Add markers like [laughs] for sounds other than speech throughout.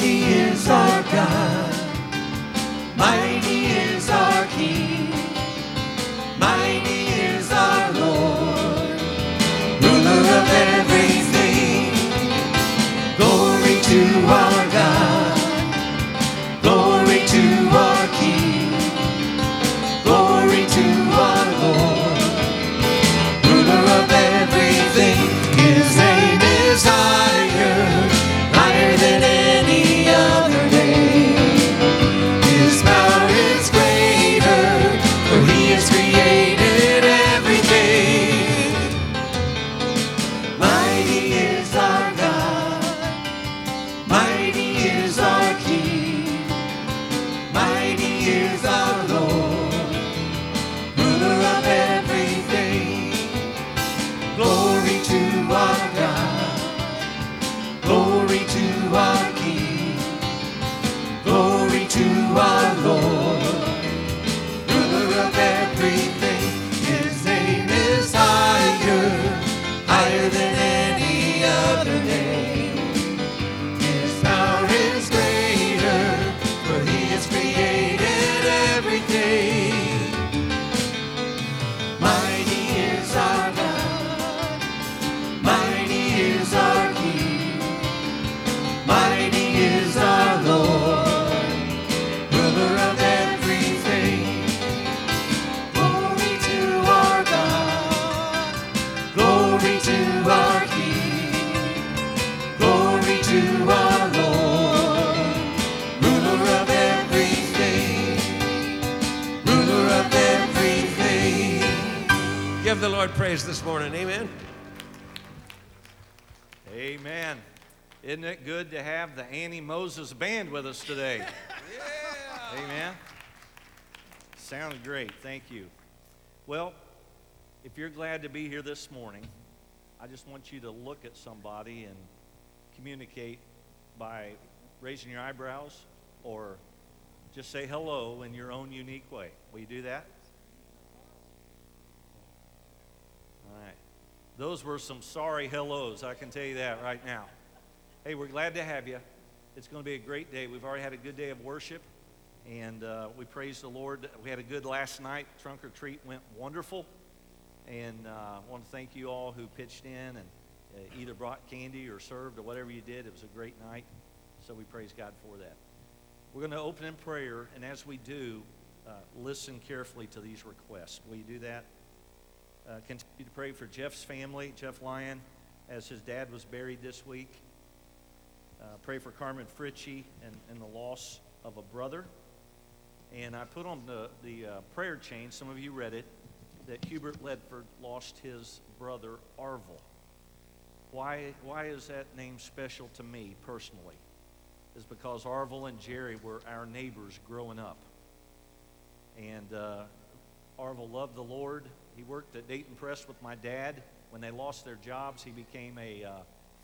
Is praise this morning. Amen. Amen. Isn't it good to have the Annie Moses band with us today? [laughs] Amen. Sounded great. Thank you. Well, if you're glad to be here this morning, I just want you to look at somebody and communicate by raising your eyebrows or just say hello in your own unique way. Will you do that? All right. Those were some sorry hellos, I can tell you that right now. Hey, we're glad to have you. It's going to be a great day. We've already had a good day of worship, and uh, we praise the Lord. We had a good last night. Trunk or treat went wonderful, and uh, I want to thank you all who pitched in and uh, either brought candy or served or whatever you did. It was a great night, so we praise God for that. We're going to open in prayer, and as we do, uh, listen carefully to these requests. Will you do that? Uh, continue to pray for Jeff's family, Jeff Lyon, as his dad was buried this week. Uh, pray for Carmen Fritchie and, and the loss of a brother. And I put on the, the uh, prayer chain, some of you read it, that Hubert Ledford lost his brother Arvel. Why, why is that name special to me personally? Is because Arvel and Jerry were our neighbors growing up. And uh, Arvel loved the Lord. He worked at Dayton Press with my dad. When they lost their jobs, he became a uh,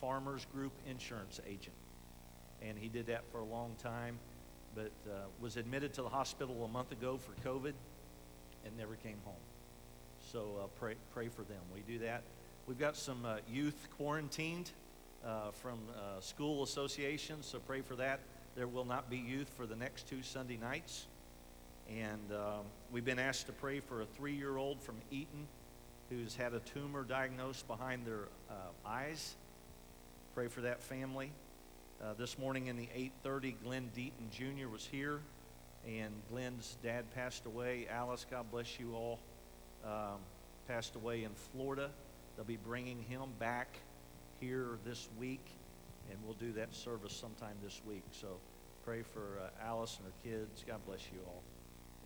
farmers group insurance agent. And he did that for a long time, but uh, was admitted to the hospital a month ago for COVID and never came home. So uh, pray, pray for them. We do that. We've got some uh, youth quarantined uh, from uh, school associations, so pray for that. There will not be youth for the next two Sunday nights. And um, we've been asked to pray for a three year old from Eaton who's had a tumor diagnosed behind their uh, eyes. Pray for that family. Uh, this morning in the 8:30, Glenn Deaton Jr. was here, and Glenn's dad passed away. Alice, God bless you all, um, passed away in Florida. They'll be bringing him back here this week, and we'll do that service sometime this week. So pray for uh, Alice and her kids. God bless you all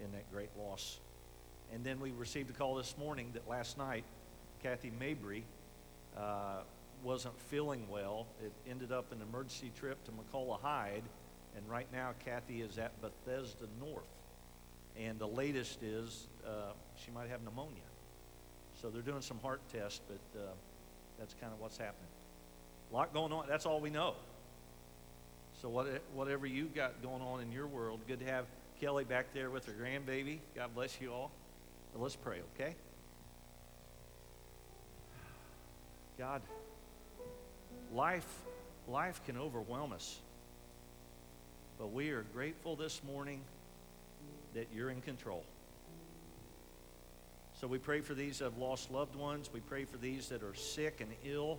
in that great loss. And then we received a call this morning that last night, Kathy Mabry uh, wasn't feeling well. It ended up an emergency trip to McCullough Hyde, and right now Kathy is at Bethesda North. And the latest is uh, she might have pneumonia. So they're doing some heart tests, but uh, that's kind of what's happening. A lot going on. That's all we know. So what, whatever you've got going on in your world, good to have Kelly back there with her grandbaby. God bless you all. But let's pray, okay? God, life, life can overwhelm us. But we are grateful this morning that you're in control. So we pray for these that have lost loved ones. We pray for these that are sick and ill.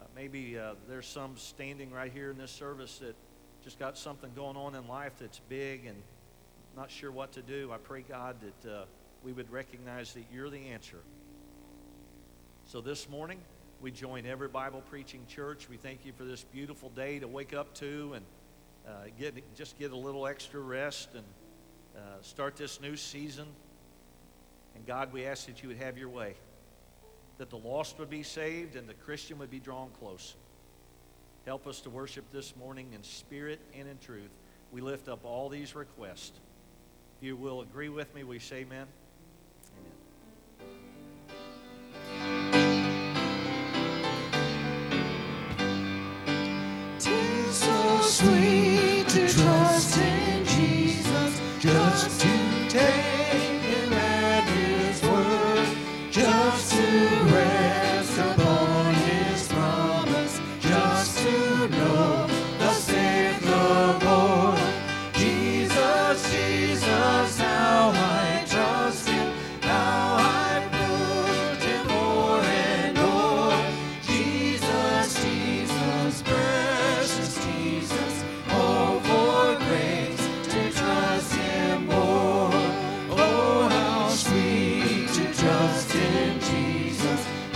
Uh, maybe uh, there's some standing right here in this service that just got something going on in life that's big and not sure what to do. I pray, God, that uh, we would recognize that you're the answer. So this morning, we join every Bible preaching church. We thank you for this beautiful day to wake up to and uh, get just get a little extra rest and uh, start this new season. And God, we ask that you would have your way, that the lost would be saved and the Christian would be drawn close. Help us to worship this morning in spirit and in truth. We lift up all these requests. If you will agree with me, we say amen.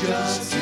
Just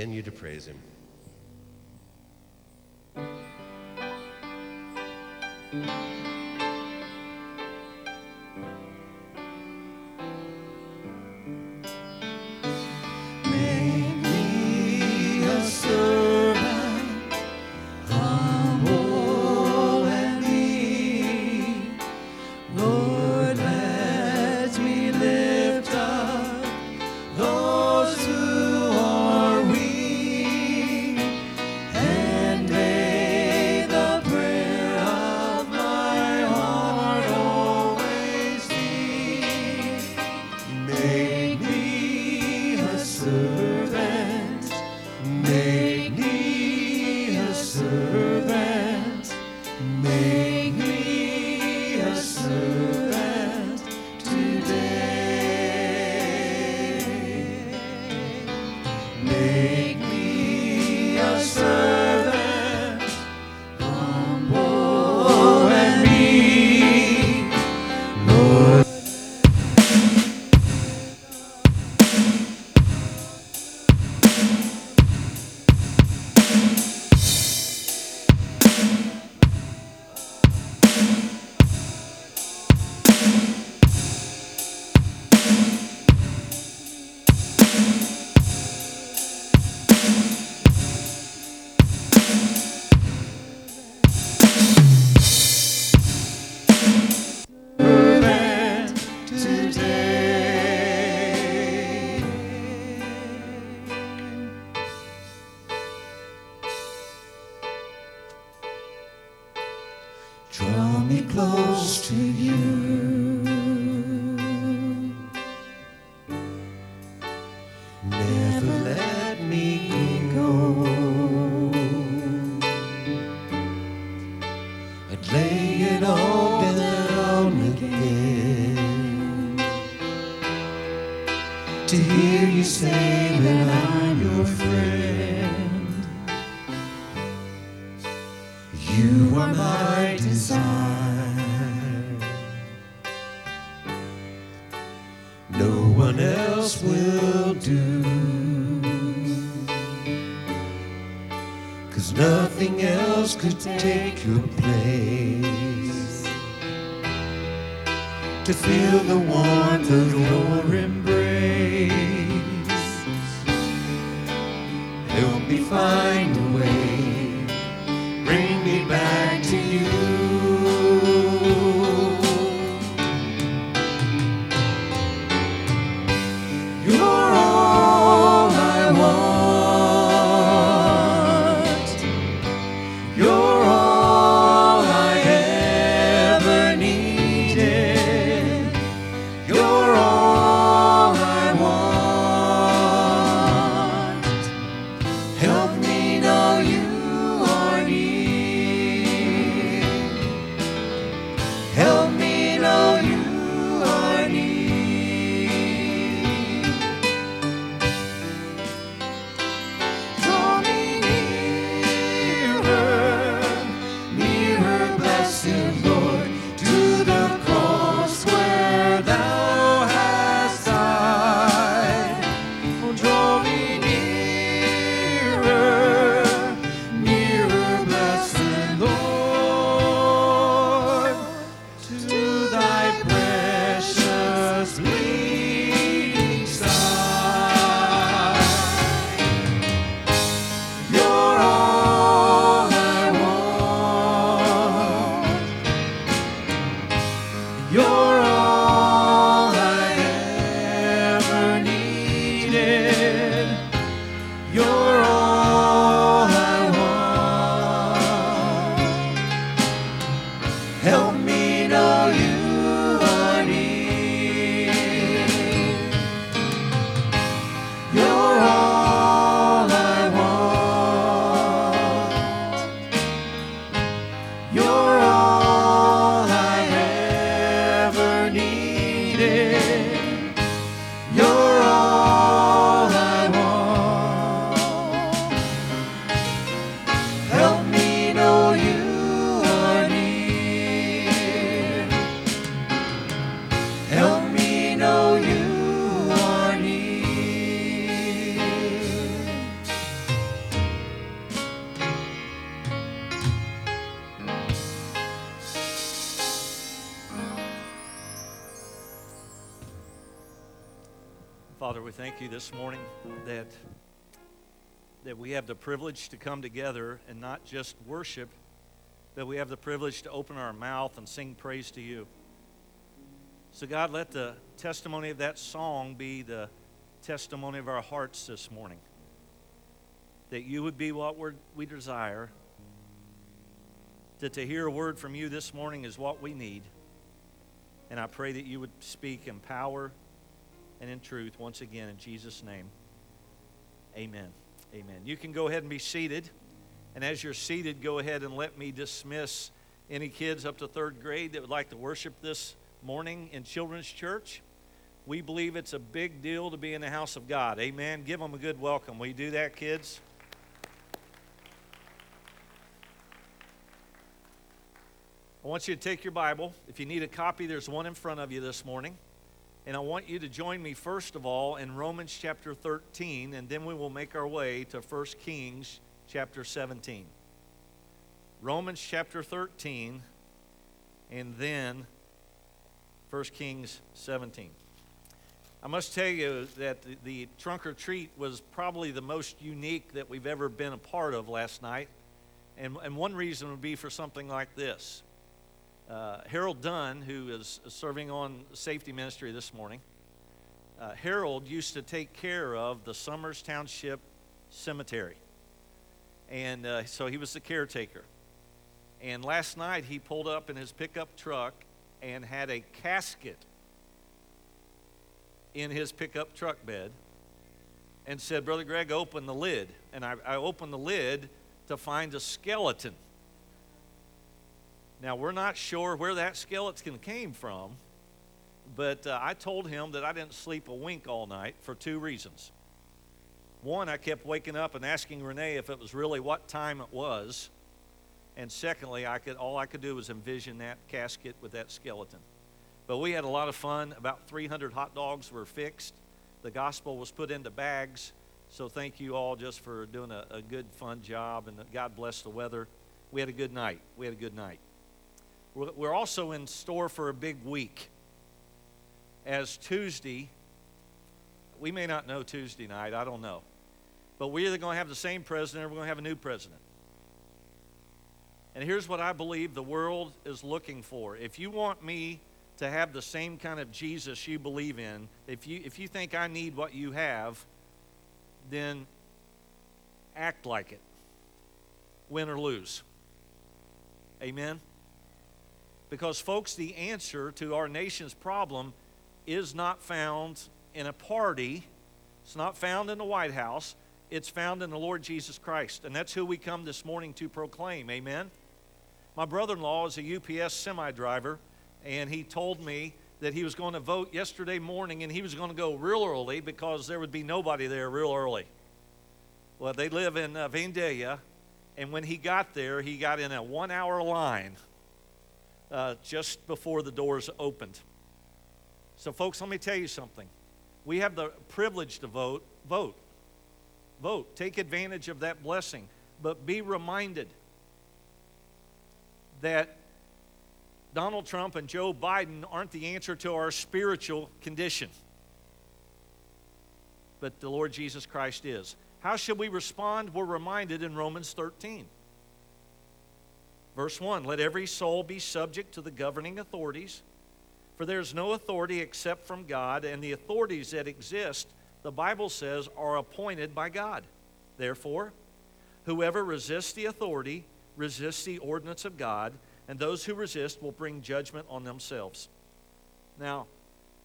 continue to praise Him. Help me find a the privilege to come together and not just worship, that we have the privilege to open our mouth and sing praise to you. So, God, let the testimony of that song be the testimony of our hearts this morning. That you would be what we desire. That to hear a word from you this morning is what we need. And I pray that you would speak in power and in truth once again in Jesus' name. Amen. Amen. You can go ahead and be seated. And as you're seated, go ahead and let me dismiss any kids up to third grade that would like to worship this morning in Children's Church. We believe it's a big deal to be in the house of God. Amen. Give them a good welcome. Will you do that, kids? I want you to take your Bible. If you need a copy, there's one in front of you this morning. And I want you to join me, first of all, in Romans chapter 13, and then we will make our way to 1 Kings chapter 17. Romans chapter 13, and then 1 Kings 17. I must tell you that the, the, trunk or treat was probably the most unique that we've ever been a part of last night. And, and one reason would be for something like this. Uh, Harold Dunn, who is serving on safety ministry this morning, uh, Harold used to take care of the Somers Township Cemetery. And uh, so he was the caretaker. And last night he pulled up in his pickup truck and had a casket in his pickup truck bed and said, Brother Greg, open the lid. And I, I opened the lid to find a skeleton. Now, we're not sure where that skeleton came from, but uh, I told him that I didn't sleep a wink all night for two reasons. One, I kept waking up and asking Renee if it was really what time it was. And secondly, I could all I could do was envision that casket with that skeleton. But we had a lot of fun. About 300 hot dogs were fixed. The gospel was put into bags. So thank you all just for doing a, a good, fun job. And God bless the weather. We had a good night. We had a good night. We're also in store for a big week. As Tuesday, we may not know Tuesday night, I don't know. But we're either going to have the same president or we're going to have a new president. And here's what I believe the world is looking for. If you want me to have the same kind of Jesus you believe in, if you, if you think I need what you have, then act like it, win or lose. Amen? Because, folks, the answer to our nation's problem is not found in a party, it's not found in the White House, it's found in the Lord Jesus Christ. And that's who we come this morning to proclaim. Amen? My brother in law is a UPS semi driver, and he told me that he was going to vote yesterday morning and he was going to go real early because there would be nobody there real early. Well, they live in uh, Vandalia, and when he got there, he got in a one hour line uh, just before the doors opened. So, folks, let me tell you something. We have the privilege to vote. Vote. Vote. Take advantage of that blessing. But be reminded that Donald Trump and Joe Biden aren't the answer to our spiritual condition. But the Lord Jesus Christ is. How should we respond? We're reminded in Romans 13. Verse 1 Let every soul be subject to the governing authorities, for there is no authority except from God, and the authorities that exist, the Bible says, are appointed by God. Therefore, whoever resists the authority resists the ordinance of God, and those who resist will bring judgment on themselves. Now,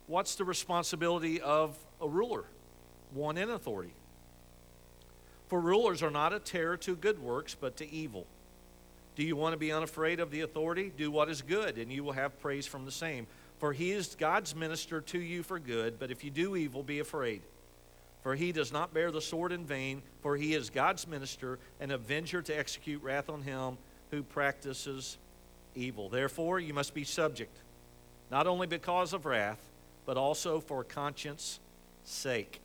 what's the responsibility of a ruler? One in authority. For rulers are not a terror to good works, but to evil. Do you want to be unafraid of the authority? Do what is good, and you will have praise from the same. For he is God's minister to you for good, but if you do evil, be afraid. For he does not bear the sword in vain, for he is God's minister, an avenger to execute wrath on him who practices evil. Therefore, you must be subject, not only because of wrath, but also for conscience sake.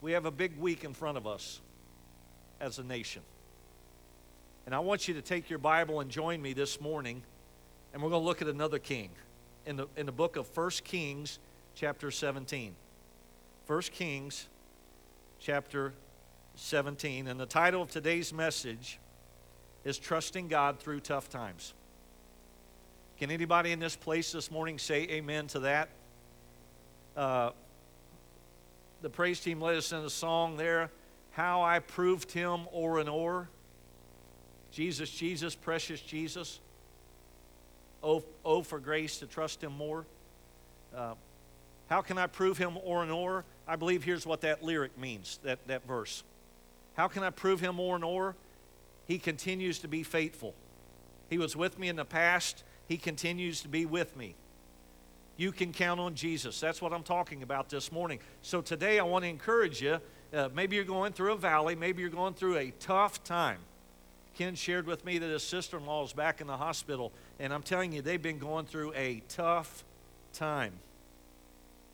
We have a big week in front of us as a nation. And I want you to take your Bible and join me this morning, and we're going to look at another king in the, in the book of 1 Kings, chapter 17. 1 Kings chapter 17. And the title of today's message is Trusting God Through Tough Times. Can anybody in this place this morning say amen to that? Uh, the praise team led us in a song there, How I Proved Him O'er and O'er. Jesus, Jesus, precious Jesus. Oh, oh for grace to trust Him more. Uh, how can I prove Him o'er and o'er? I believe here's what that lyric means, that, that verse. How can I prove Him o'er and o'er? He continues to be faithful. He was with me in the past, He continues to be with me. You can count on Jesus. That's what I'm talking about this morning. So today I want to encourage you. Uh, maybe you're going through a valley, maybe you're going through a tough time. Ken shared with me that his sister in law is back in the hospital, and I'm telling you, they've been going through a tough time.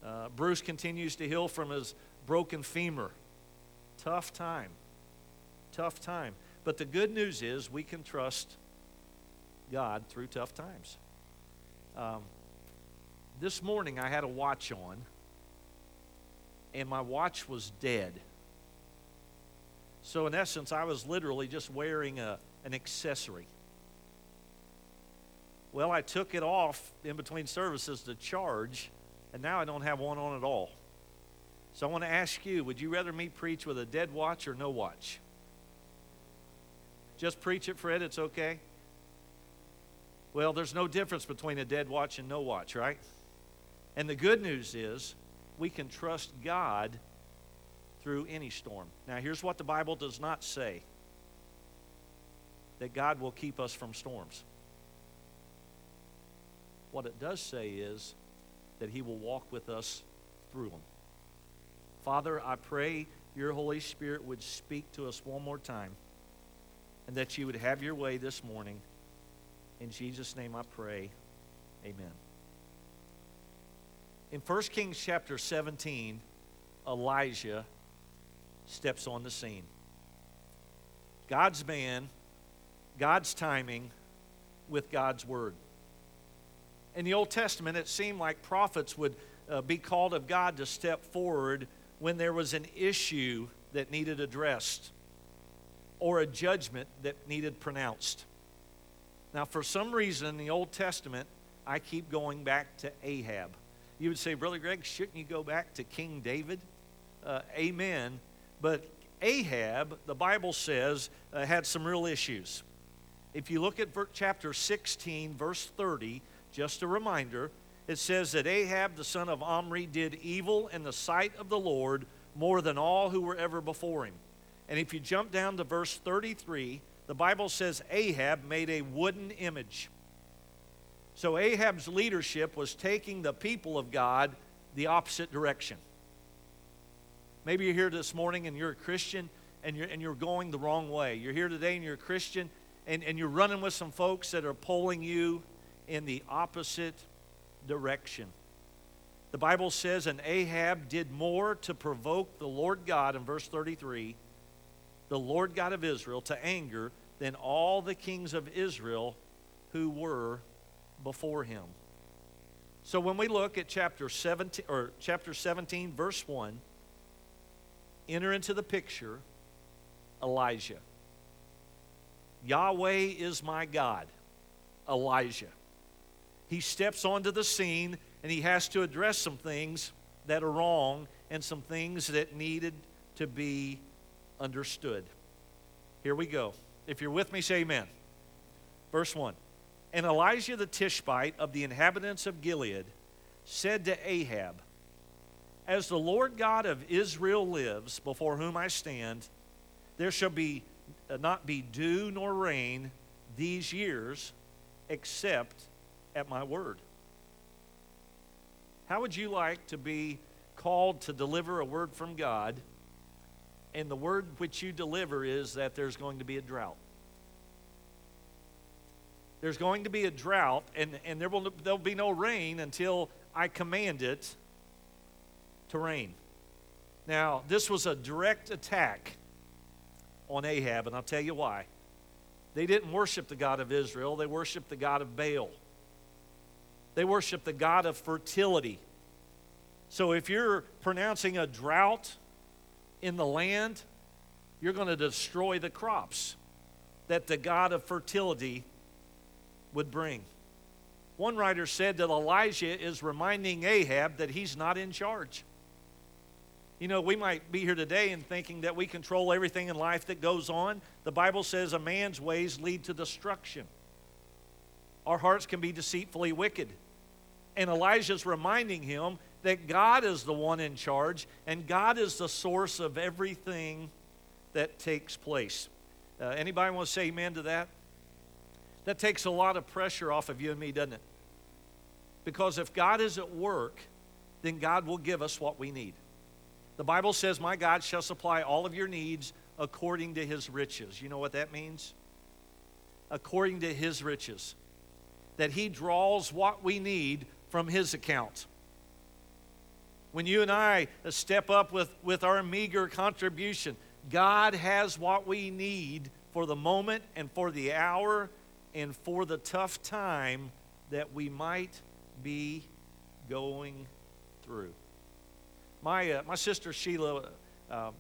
Uh, Bruce continues to heal from his broken femur. Tough time. Tough time. But the good news is we can trust God through tough times. Um, this morning I had a watch on, and my watch was dead. So, in essence, I was literally just wearing a, an accessory. Well, I took it off in between services to charge, and now I don't have one on at all. So, I want to ask you would you rather me preach with a dead watch or no watch? Just preach it, Fred, it's okay? Well, there's no difference between a dead watch and no watch, right? And the good news is we can trust God through any storm. Now, here's what the Bible does not say that God will keep us from storms. What it does say is that He will walk with us through them. Father, I pray your Holy Spirit would speak to us one more time and that you would have your way this morning. In Jesus' name I pray. Amen. In 1 Kings chapter 17, Elijah steps on the scene. God's man, God's timing with God's word. In the Old Testament, it seemed like prophets would uh, be called of God to step forward when there was an issue that needed addressed or a judgment that needed pronounced. Now, for some reason in the Old Testament, I keep going back to Ahab. You would say, Brother Greg, shouldn't you go back to King David? Uh, amen. But Ahab, the Bible says, uh, had some real issues. If you look at chapter 16, verse 30, just a reminder, it says that Ahab, the son of Omri, did evil in the sight of the Lord more than all who were ever before him. And if you jump down to verse 33, the Bible says Ahab made a wooden image. So Ahab's leadership was taking the people of God the opposite direction. Maybe you're here this morning and you're a Christian and you're, and you're going the wrong way. You're here today and you're a Christian and, and you're running with some folks that are pulling you in the opposite direction. The Bible says, and Ahab did more to provoke the Lord God, in verse 33, the Lord God of Israel, to anger than all the kings of Israel who were before him. So when we look at chapter 17 or chapter 17 verse 1, enter into the picture Elijah. Yahweh is my God. Elijah. He steps onto the scene and he has to address some things that are wrong and some things that needed to be understood. Here we go. If you're with me, say amen. Verse 1. And Elijah the Tishbite of the inhabitants of Gilead said to Ahab, As the Lord God of Israel lives, before whom I stand, there shall be uh, not be dew nor rain these years, except at my word. How would you like to be called to deliver a word from God, and the word which you deliver is that there's going to be a drought? there's going to be a drought, and, and there will there'll be no rain until I command it to rain. Now, this was a direct attack on Ahab, and I'll tell you why. They didn't worship the God of Israel, they worshiped the God of Baal. They worshiped the God of fertility. So if you're pronouncing a drought in the land, you're going to destroy the crops that the God of fertility would bring. One writer said that Elijah is reminding Ahab that he's not in charge. You know, we might be here today and thinking that we control everything in life that goes on. The Bible says a man's ways lead to destruction. Our hearts can be deceitfully wicked. And Elijah's reminding him that God is the one in charge and God is the source of everything that takes place. Uh, anybody want to say amen to that? That takes a lot of pressure off of you and me, doesn't it? Because if God is at work, then God will give us what we need. The Bible says, My God shall supply all of your needs according to his riches. You know what that means? According to his riches. That he draws what we need from his account. When you and I step up with, with our meager contribution, God has what we need for the moment and for the hour and for the tough time that we might be going through. My, uh, my sister Sheila uh,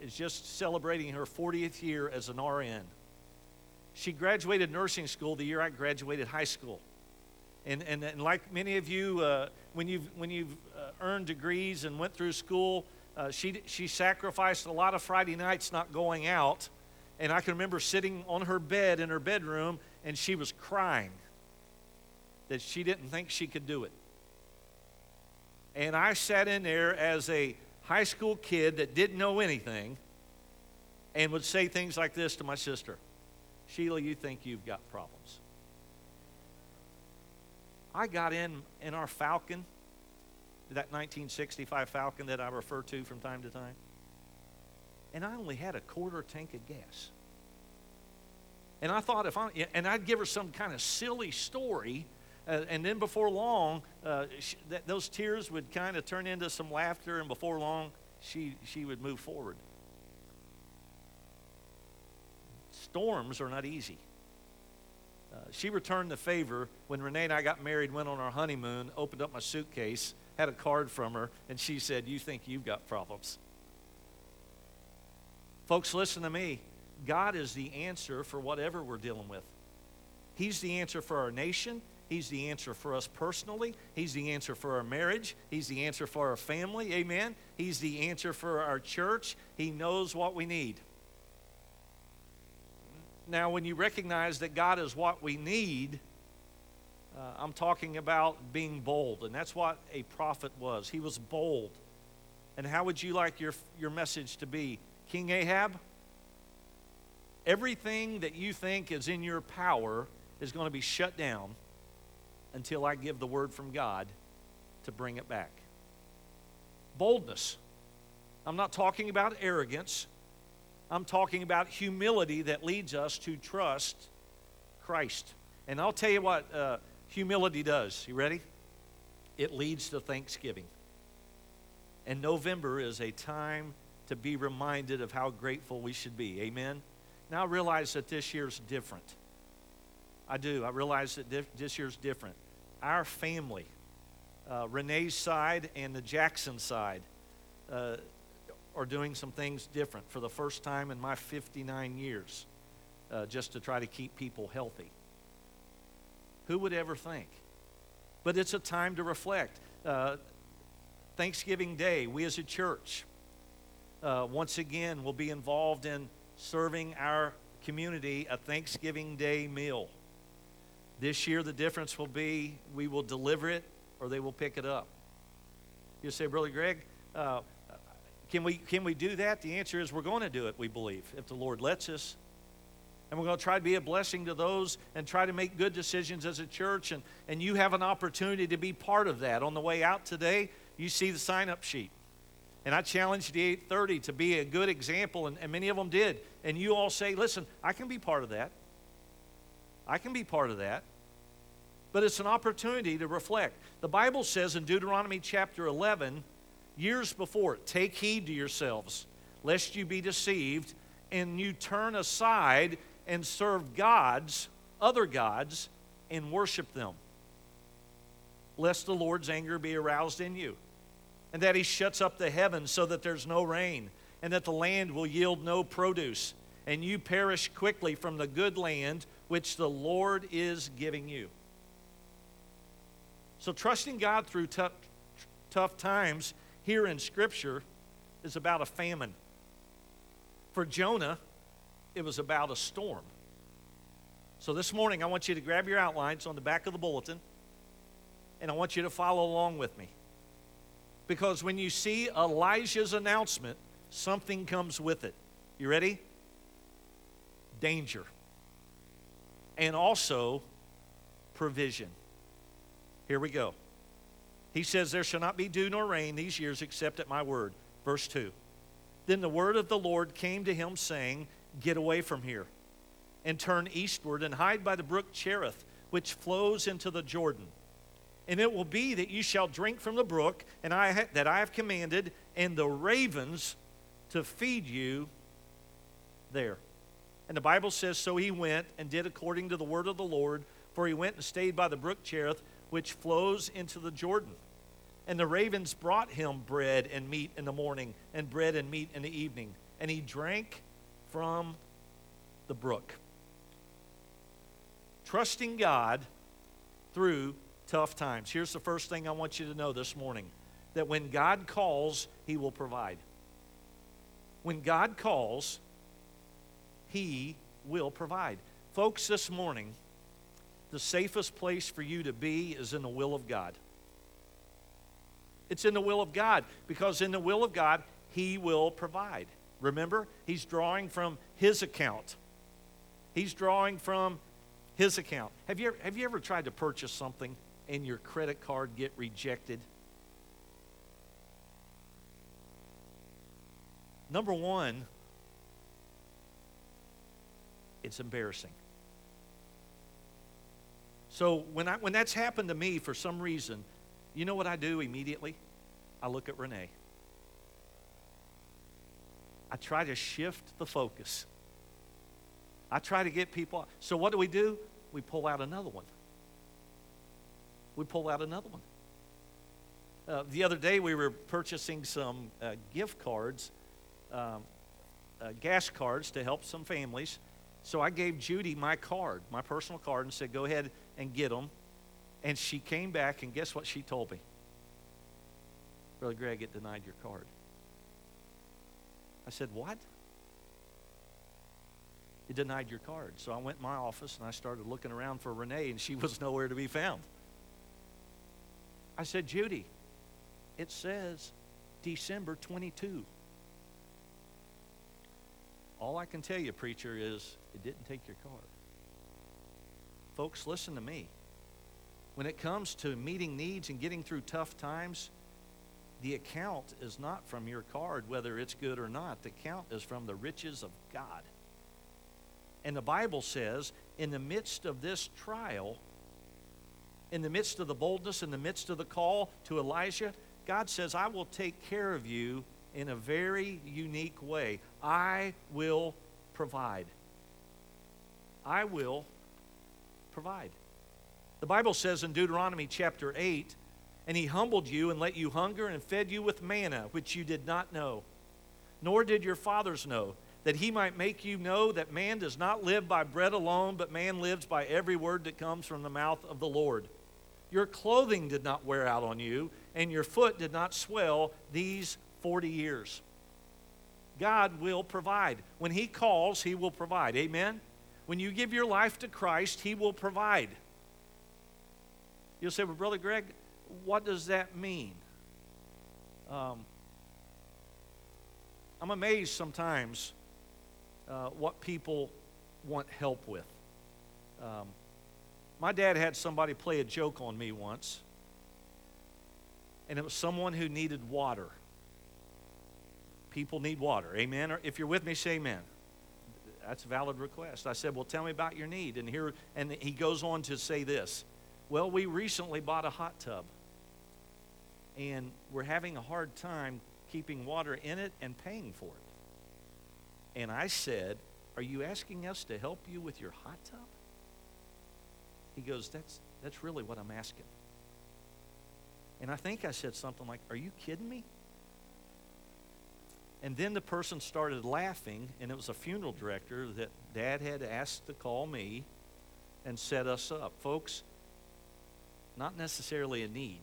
is just celebrating her 40th year as an RN. She graduated nursing school the year I graduated high school. And, and, and like many of you, uh, when you've, when you've uh, earned degrees and went through school, uh, she, she sacrificed a lot of Friday nights not going out. And I can remember sitting on her bed in her bedroom, and she was crying that she didn't think she could do it. And I sat in there as a high school kid that didn't know anything and would say things like this to my sister Sheila, you think you've got problems. I got in in our Falcon, that 1965 Falcon that I refer to from time to time, and I only had a quarter tank of gas. And I thought if I, and I'd give her some kind of silly story uh, and then before long, uh, she, those tears would kind of turn into some laughter, and before long, she, she would move forward. Storms are not easy. Uh, she returned the favor when Renee and I got married, went on our honeymoon, opened up my suitcase, had a card from her, and she said, You think you've got problems. Folks, listen to me. God is the answer for whatever we're dealing with. He's the answer for our nation. He's the answer for us personally. He's the answer for our marriage. He's the answer for our family. Amen. He's the answer for our church. He knows what we need. Now, when you recognize that God is what we need, uh, I'm talking about being bold. And that's what a prophet was. He was bold. And how would you like your, your message to be? King Ahab, everything that you think is in your power is going to be shut down until I give the word from God to bring it back. Boldness. I'm not talking about arrogance. I'm talking about humility that leads us to trust Christ. And I'll tell you what uh, humility does. You ready? It leads to thanksgiving. And November is a time to be reminded of how grateful we should be. Amen? Now realize that this year's different. I do. I realize that this year's different our family, uh, Renee's side and the Jackson side, uh, are doing some things different for the first time in my 59 years, uh, just to try to keep people healthy. Who would ever think? But it's a time to reflect. Uh, Thanksgiving Day, we as a church, uh, once again, will be involved in serving our community a Thanksgiving Day meal. This year, the difference will be we will deliver it or they will pick it up. You say, Brother Greg, uh, can, we, can we do that? The answer is we're going to do it, we believe, if the Lord lets us. And we're going to try to be a blessing to those and try to make good decisions as a church. And, and you have an opportunity to be part of that. On the way out today, you see the sign up sheet. And I challenged the 830 to be a good example, and, and many of them did. And you all say, listen, I can be part of that. I can be part of that. But it's an opportunity to reflect. The Bible says in Deuteronomy chapter 11, years before, take heed to yourselves, lest you be deceived, and you turn aside and serve gods, other gods, and worship them, lest the Lord's anger be aroused in you. and that he shuts up the heavens so that there's no rain, and that the land will yield no produce, and you perish quickly from the good land which the Lord is giving you. So, trusting God through tough, tough times here in Scripture is about a famine. For Jonah, it was about a storm. So this morning, I want you to grab your outlines on the back of the bulletin, and I want you to follow along with me. Because when you see Elijah's announcement, something comes with it. You ready? Danger. And also provision. Here we go. He says, There shall not be dew nor rain these years except at my word. Verse 2. Then the word of the Lord came to him, saying, Get away from here, and turn eastward, and hide by the brook Cherith, which flows into the Jordan. And it will be that you shall drink from the brook, and I ha- that I have commanded, and the ravens to feed you there. And the Bible says, So he went and did according to the word of the Lord, for he went and stayed by the brook Cherith, which flows into the Jordan. And the ravens brought him bread and meat in the morning, and bread and meat in the evening. And he drank from the brook. Trusting God through tough times. Here's the first thing I want you to know this morning that when God calls, he will provide. When God calls, he will provide. Folks, this morning, the safest place for you to be is in the will of God. It's in the will of God because in the will of God, He will provide. Remember, He's drawing from His account. He's drawing from His account. Have you, ever, have you ever tried to purchase something and your credit card get rejected? Number one, it's embarrassing. So when, I, when that's happened to me for some reason, you know what I do immediately? I look at Renee. I try to shift the focus. I try to get people. So what do we do? We pull out another one. We pull out another one. Uh, the other day we were purchasing some uh, gift cards, um, uh, gas cards to help some families. So I gave Judy my card, my personal card, and said, go ahead and get them. And she came back, and guess what she told me? Brother Greg, it denied your card. I said, What? It denied your card. So I went in my office and I started looking around for Renee, and she [laughs] was nowhere to be found. I said, Judy, it says December 22. All I can tell you, preacher, is it didn't take your card. Folks, listen to me. When it comes to meeting needs and getting through tough times, the account is not from your card, whether it's good or not. The account is from the riches of God. And the Bible says, in the midst of this trial, in the midst of the boldness, in the midst of the call to Elijah, God says, I will take care of you in a very unique way. I will provide. I will provide. The Bible says in Deuteronomy chapter 8, and he humbled you and let you hunger and fed you with manna, which you did not know, nor did your fathers know, that he might make you know that man does not live by bread alone, but man lives by every word that comes from the mouth of the Lord. Your clothing did not wear out on you, and your foot did not swell these 40 years. God will provide. When he calls, he will provide. Amen? When you give your life to Christ, He will provide. You'll say, Well, Brother Greg, what does that mean? Um, I'm amazed sometimes uh, what people want help with. Um, my dad had somebody play a joke on me once, and it was someone who needed water. People need water. Amen? Or if you're with me, say amen that's a valid request. I said, well, tell me about your need. And here, and he goes on to say this. Well, we recently bought a hot tub, and we're having a hard time keeping water in it and paying for it. And I said, Are you asking us to help you with your hot tub? He goes, That's, that's really what I'm asking. And I think I said something like, Are you kidding me? And then the person started laughing, and it was a funeral director that dad had asked to call me and set us up. Folks, not necessarily a need.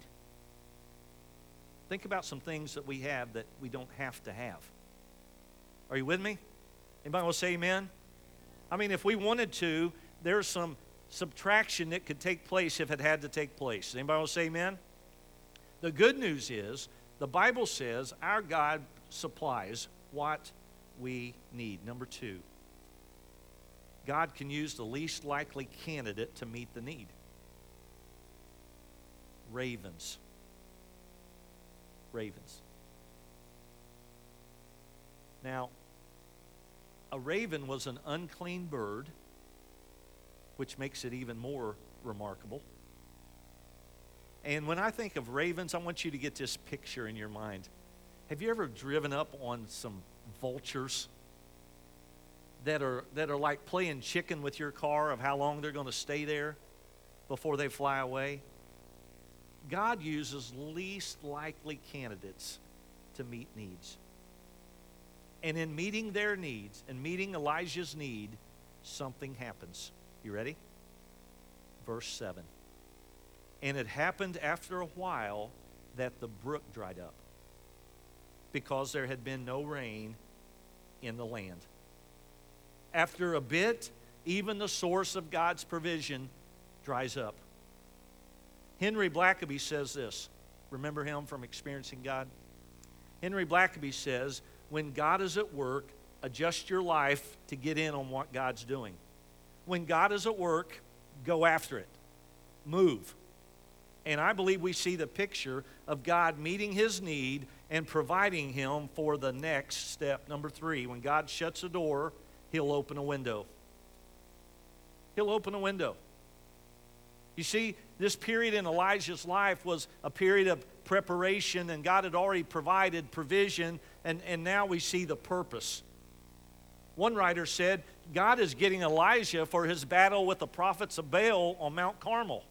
Think about some things that we have that we don't have to have. Are you with me? Anybody want to say amen? I mean, if we wanted to, there's some subtraction that could take place if it had to take place. Anybody want to say amen? The good news is the Bible says our God supplies what we need. Number two, God can use the least likely candidate to meet the need. Ravens. Ravens. Now, a raven was an unclean bird, which makes it even more remarkable. And when I think of ravens, I want you to get this picture in your mind. Have you ever driven up on some vultures that are, that are like playing chicken with your car of how long they're going to stay there before they fly away? God uses least likely candidates to meet needs. And in meeting their needs and meeting Elijah's need, something happens. You ready? Verse 7. And it happened after a while that the brook dried up because there had been no rain in the land. After a bit, even the source of God's provision dries up. Henry Blackaby says this. Remember him from experiencing God? Henry Blackaby says, when God is at work, adjust your life to get in on what God's doing. When God is at work, go after it. Move. And I believe we see the picture of God meeting his need and providing him for the next step. Number three, when God shuts a door, he'll open a window. He'll open a window. You see, this period in Elijah's life was a period of preparation, and God had already provided provision, and, and now we see the purpose. One writer said, God is getting Elijah for his battle with the prophets of Baal on Mount Carmel.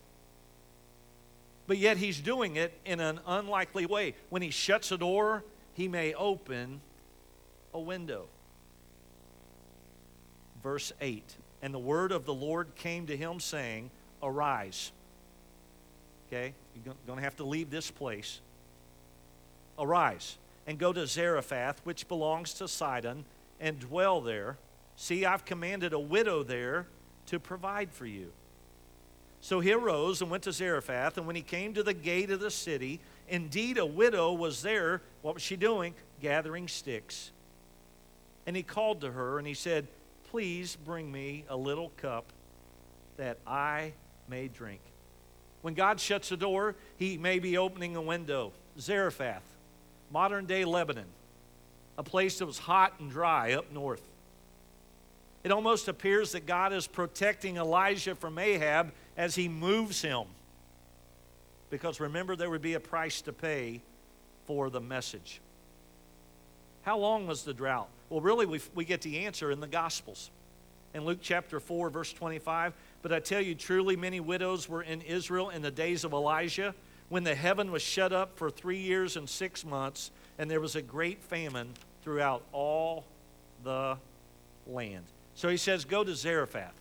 But yet he's doing it in an unlikely way. When he shuts a door, he may open a window. Verse 8 And the word of the Lord came to him, saying, Arise. Okay? You're going to have to leave this place. Arise and go to Zarephath, which belongs to Sidon, and dwell there. See, I've commanded a widow there to provide for you. So he arose and went to Zarephath, and when he came to the gate of the city, indeed a widow was there. What was she doing? Gathering sticks. And he called to her, and he said, Please bring me a little cup that I may drink. When God shuts a door, he may be opening a window. Zarephath, modern day Lebanon, a place that was hot and dry up north. It almost appears that God is protecting Elijah from Ahab as he moves him. Because remember, there would be a price to pay for the message. How long was the drought? Well, really, we, we get the answer in the Gospels. In Luke chapter 4, verse 25, but I tell you, truly, many widows were in Israel in the days of Elijah, when the heaven was shut up for three years and six months, and there was a great famine throughout all the land. So he says, Go to Zarephath.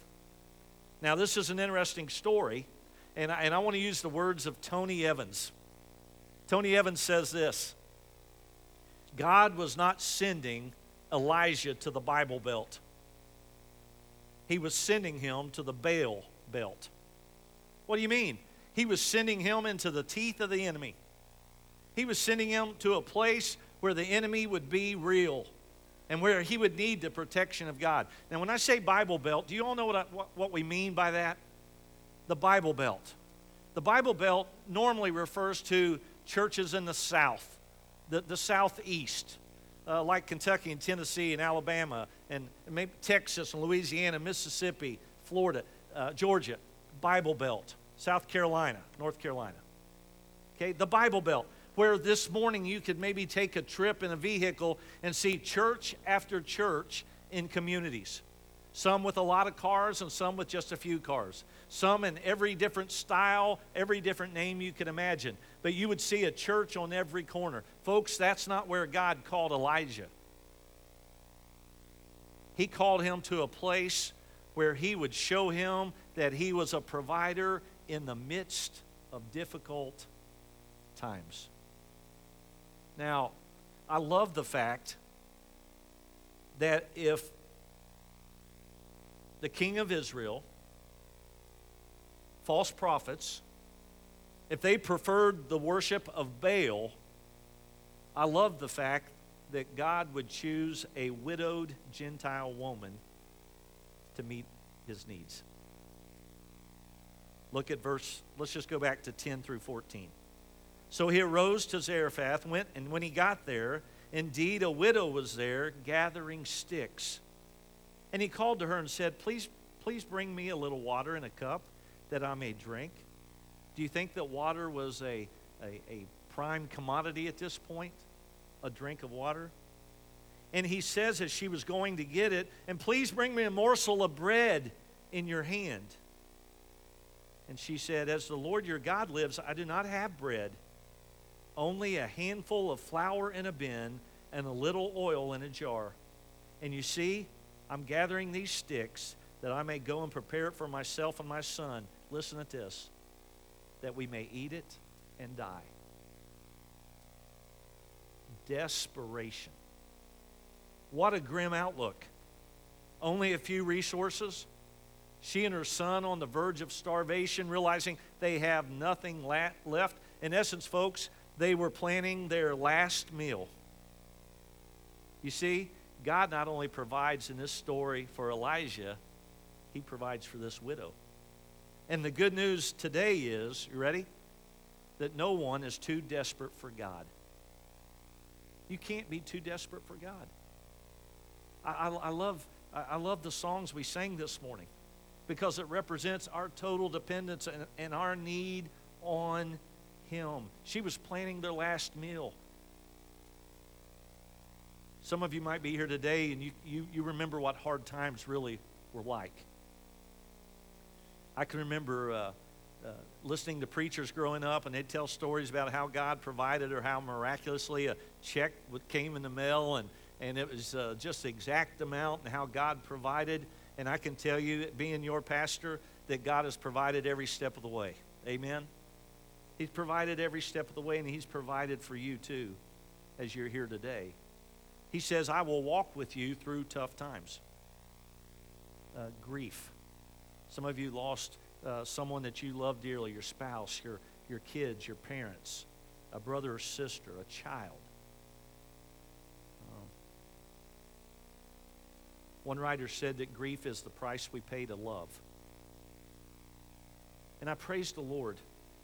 Now, this is an interesting story, and I, and I want to use the words of Tony Evans. Tony Evans says this God was not sending Elijah to the Bible Belt he was sending him to the Baal belt. What do you mean? He was sending him into the teeth of the enemy. He was sending him to a place where the enemy would be real and where he would need the protection of God. Now, when I say Bible Belt, do you all know what, I, what, what we mean by that? The Bible Belt. The Bible Belt normally refers to churches in the South, the, the Southeast, uh, like Kentucky and Tennessee and Alabama and maybe Texas and Louisiana, Mississippi, Florida, uh, Georgia, Bible Belt, South Carolina, North Carolina. Okay, the Bible Belt, where this morning you could maybe take a trip in a vehicle and see church after church in communities. some with a lot of cars and some with just a few cars, some in every different style, every different name you can imagine. But you would see a church on every corner. Folks, that's not where God called Elijah. He called him to a place where he would show him that he was a provider in the midst of difficult times. Now, I love the fact that if the king of Israel, false prophets, if they preferred the worship of Baal, I love the fact that God would choose a widowed Gentile woman to meet his needs. Look at verse, let's just go back to 10 through 14. So he arose to Zarephath, went, and when he got there, indeed a widow was there gathering sticks. And he called to her and said, Please, please bring me a little water in a cup that I may drink. Do you think that water was a, a, a prime commodity at this point? A drink of water? And he says as she was going to get it, And please bring me a morsel of bread in your hand. And she said, As the Lord your God lives, I do not have bread, only a handful of flour in a bin and a little oil in a jar. And you see, I'm gathering these sticks that I may go and prepare it for myself and my son. Listen to this that we may eat it and die. Desperation. What a grim outlook. Only a few resources. She and her son on the verge of starvation, realizing they have nothing la- left. In essence, folks, they were planning their last meal. You see, God not only provides in this story for Elijah, he provides for this widow. And the good news today is, you ready? That no one is too desperate for God. You can't be too desperate for God. I, I, I love, I love the songs we sang this morning because it represents our total dependence and, and our need on Him. She was planning their last meal. Some of you might be here today and you, you, you remember what hard times really were like. I can remember uh, uh, listening to preachers growing up, and they'd tell stories about how God provided or how miraculously a check came in the mail, and, and it was uh, just the exact amount, and how God provided. And I can tell you, being your pastor, that God has provided every step of the way. Amen? He's provided every step of the way, and He's provided for you too as you're here today. He says, I will walk with you through tough times. Uh, grief. Some of you lost uh, someone that you love dearly your spouse, your, your kids, your parents, a brother or sister, a child. Um, one writer said that grief is the price we pay to love. And I praise the Lord.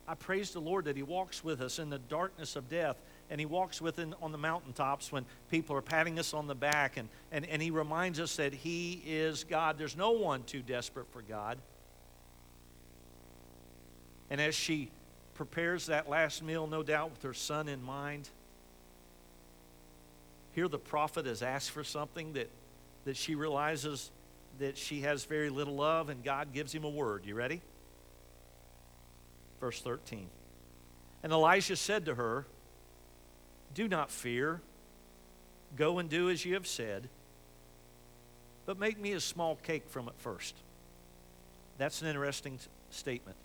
I praise the Lord that He walks with us in the darkness of death and he walks within on the mountaintops when people are patting us on the back and, and, and he reminds us that he is god. There's no one too desperate for god. And as she prepares that last meal no doubt with her son in mind here the prophet has asked for something that, that she realizes that she has very little of and god gives him a word. You ready verse 13 and elisha said to her do not fear. Go and do as you have said, but make me a small cake from it first. That's an interesting statement.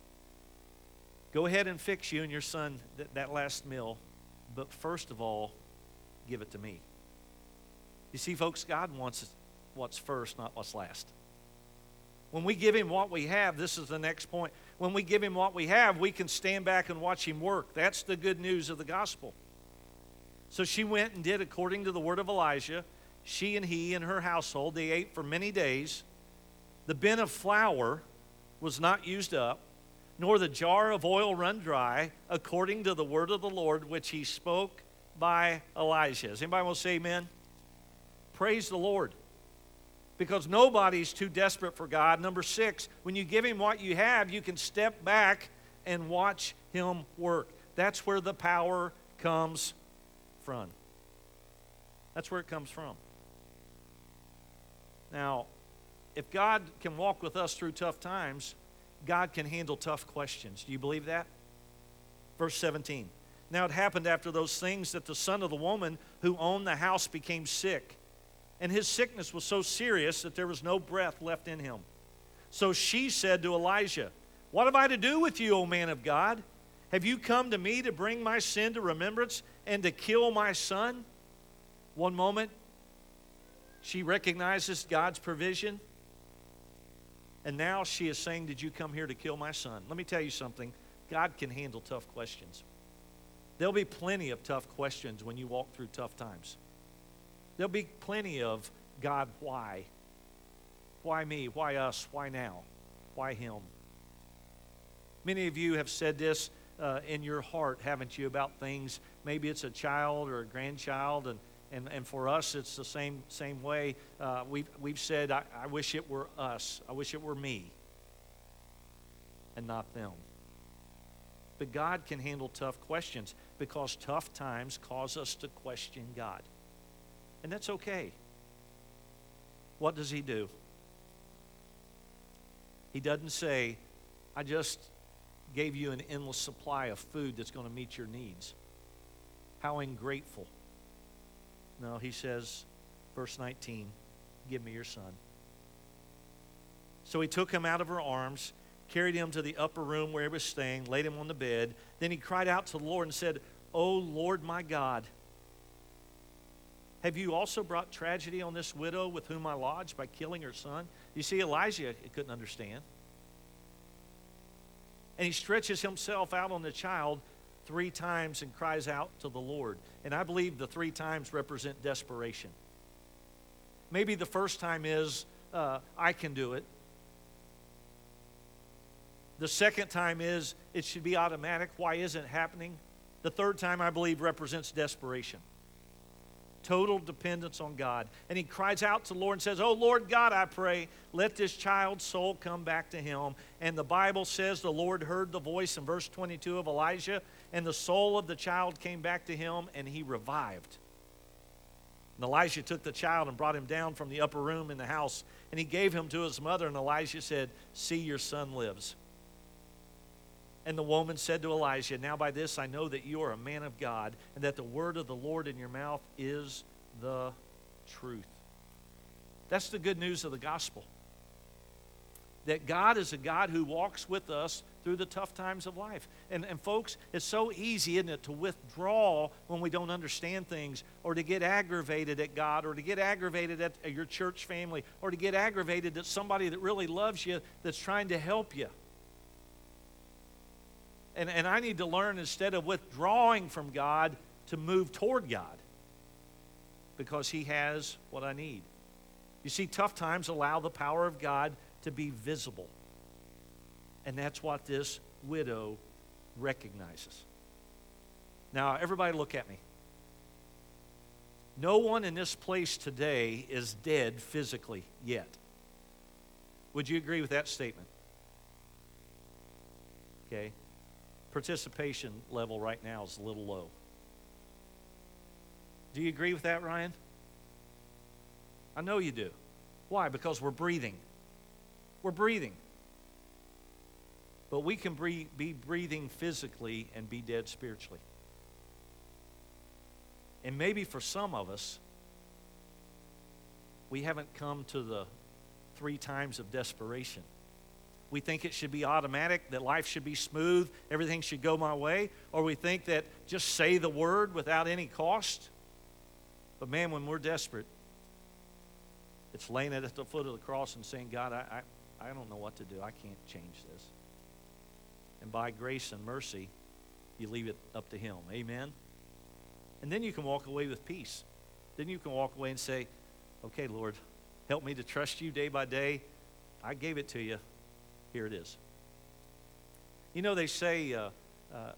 Go ahead and fix you and your son that, that last meal, but first of all, give it to me. You see, folks, God wants what's first, not what's last. When we give Him what we have, this is the next point. When we give Him what we have, we can stand back and watch Him work. That's the good news of the gospel. So she went and did according to the word of Elijah. She and he and her household, they ate for many days. The bin of flour was not used up, nor the jar of oil run dry, according to the word of the Lord which he spoke by Elijah. Does anybody want to say amen? Praise the Lord. Because nobody's too desperate for God. Number six, when you give him what you have, you can step back and watch him work. That's where the power comes from. That's where it comes from. Now, if God can walk with us through tough times, God can handle tough questions. Do you believe that? Verse 17. Now it happened after those things that the son of the woman who owned the house became sick, and his sickness was so serious that there was no breath left in him. So she said to Elijah, What have I to do with you, O man of God? Have you come to me to bring my sin to remembrance and to kill my son? One moment, she recognizes God's provision. And now she is saying, Did you come here to kill my son? Let me tell you something God can handle tough questions. There'll be plenty of tough questions when you walk through tough times. There'll be plenty of God, why? Why me? Why us? Why now? Why him? Many of you have said this uh, in your heart, haven't you, about things? Maybe it's a child or a grandchild, and, and, and for us, it's the same, same way. Uh, we've, we've said, I, I wish it were us. I wish it were me and not them. But God can handle tough questions because tough times cause us to question God. And that's okay. What does He do? He doesn't say, I just gave you an endless supply of food that's going to meet your needs. How ungrateful. No, He says, verse 19, give me your son. So he took him out of her arms carried him to the upper room where he was staying, laid him on the bed. Then he cried out to the Lord and said, O Lord my God, have you also brought tragedy on this widow with whom I lodged by killing her son? You see, Elijah couldn't understand. And he stretches himself out on the child three times and cries out to the Lord. And I believe the three times represent desperation. Maybe the first time is, uh, I can do it. The second time is it should be automatic. Why isn't it happening? The third time, I believe, represents desperation. Total dependence on God. And he cries out to the Lord and says, Oh Lord God, I pray, let this child's soul come back to him. And the Bible says the Lord heard the voice in verse 22 of Elijah, and the soul of the child came back to him, and he revived. And Elijah took the child and brought him down from the upper room in the house, and he gave him to his mother. And Elijah said, See, your son lives. And the woman said to Elijah, Now by this I know that you are a man of God, and that the word of the Lord in your mouth is the truth. That's the good news of the gospel. That God is a God who walks with us through the tough times of life. And, and folks, it's so easy, isn't it, to withdraw when we don't understand things, or to get aggravated at God, or to get aggravated at your church family, or to get aggravated at somebody that really loves you that's trying to help you. And, and I need to learn instead of withdrawing from God to move toward God because He has what I need. You see, tough times allow the power of God to be visible. And that's what this widow recognizes. Now, everybody, look at me. No one in this place today is dead physically yet. Would you agree with that statement? Okay participation level right now is a little low. Do you agree with that, Ryan? I know you do. Why? Because we're breathing. We're breathing. But we can be breathing physically and be dead spiritually. And maybe for some of us, we haven't come to the three times of desperation we think it should be automatic, that life should be smooth, everything should go my way, or we think that just say the word without any cost. But man, when we're desperate, it's laying it at the foot of the cross and saying, God, I, I, I don't know what to do. I can't change this. And by grace and mercy, you leave it up to Him. Amen? And then you can walk away with peace. Then you can walk away and say, Okay, Lord, help me to trust you day by day. I gave it to you. Here it is. You know, they say, uh, uh,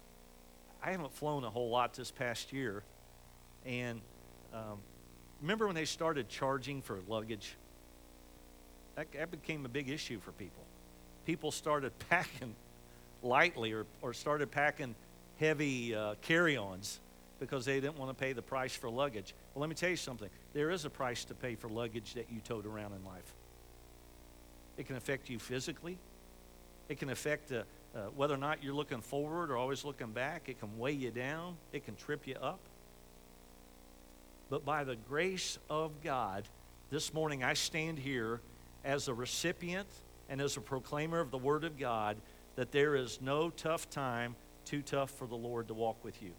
I haven't flown a whole lot this past year. And um, remember when they started charging for luggage? That, that became a big issue for people. People started [laughs] packing lightly or, or started packing heavy uh, carry ons because they didn't want to pay the price for luggage. Well, let me tell you something. There is a price to pay for luggage that you towed around in life. It can affect you physically. It can affect uh, uh, whether or not you're looking forward or always looking back. It can weigh you down. It can trip you up. But by the grace of God, this morning I stand here as a recipient and as a proclaimer of the Word of God that there is no tough time too tough for the Lord to walk with you.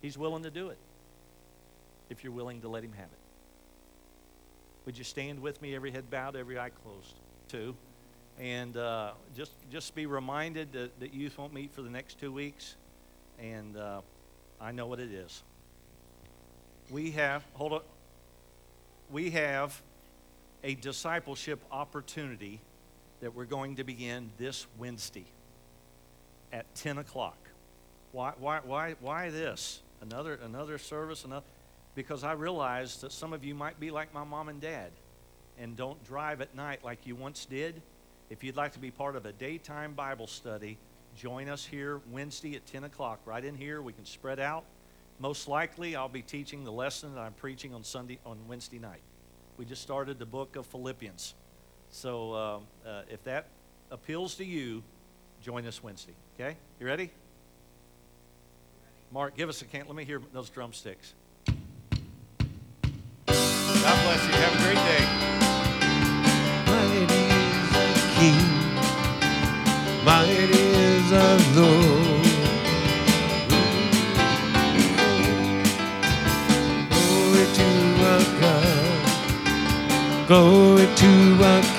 He's willing to do it if you're willing to let Him have it. Would you stand with me, every head bowed, every eye closed? Two. And uh, just, just be reminded that, that youth won't meet for the next two weeks. And uh, I know what it is. We have, hold on, we have a discipleship opportunity that we're going to begin this Wednesday at 10 o'clock. Why, why, why, why this? Another, another service? Another? Because I realize that some of you might be like my mom and dad and don't drive at night like you once did. If you'd like to be part of a daytime Bible study, join us here Wednesday at 10 o'clock. Right in here, we can spread out. Most likely, I'll be teaching the lesson that I'm preaching on Sunday on Wednesday night. We just started the book of Philippians. So um, uh, if that appeals to you, join us Wednesday. Okay? You ready? Mark, give us a can. Let me hear those drumsticks. God bless you. Have a great day. To our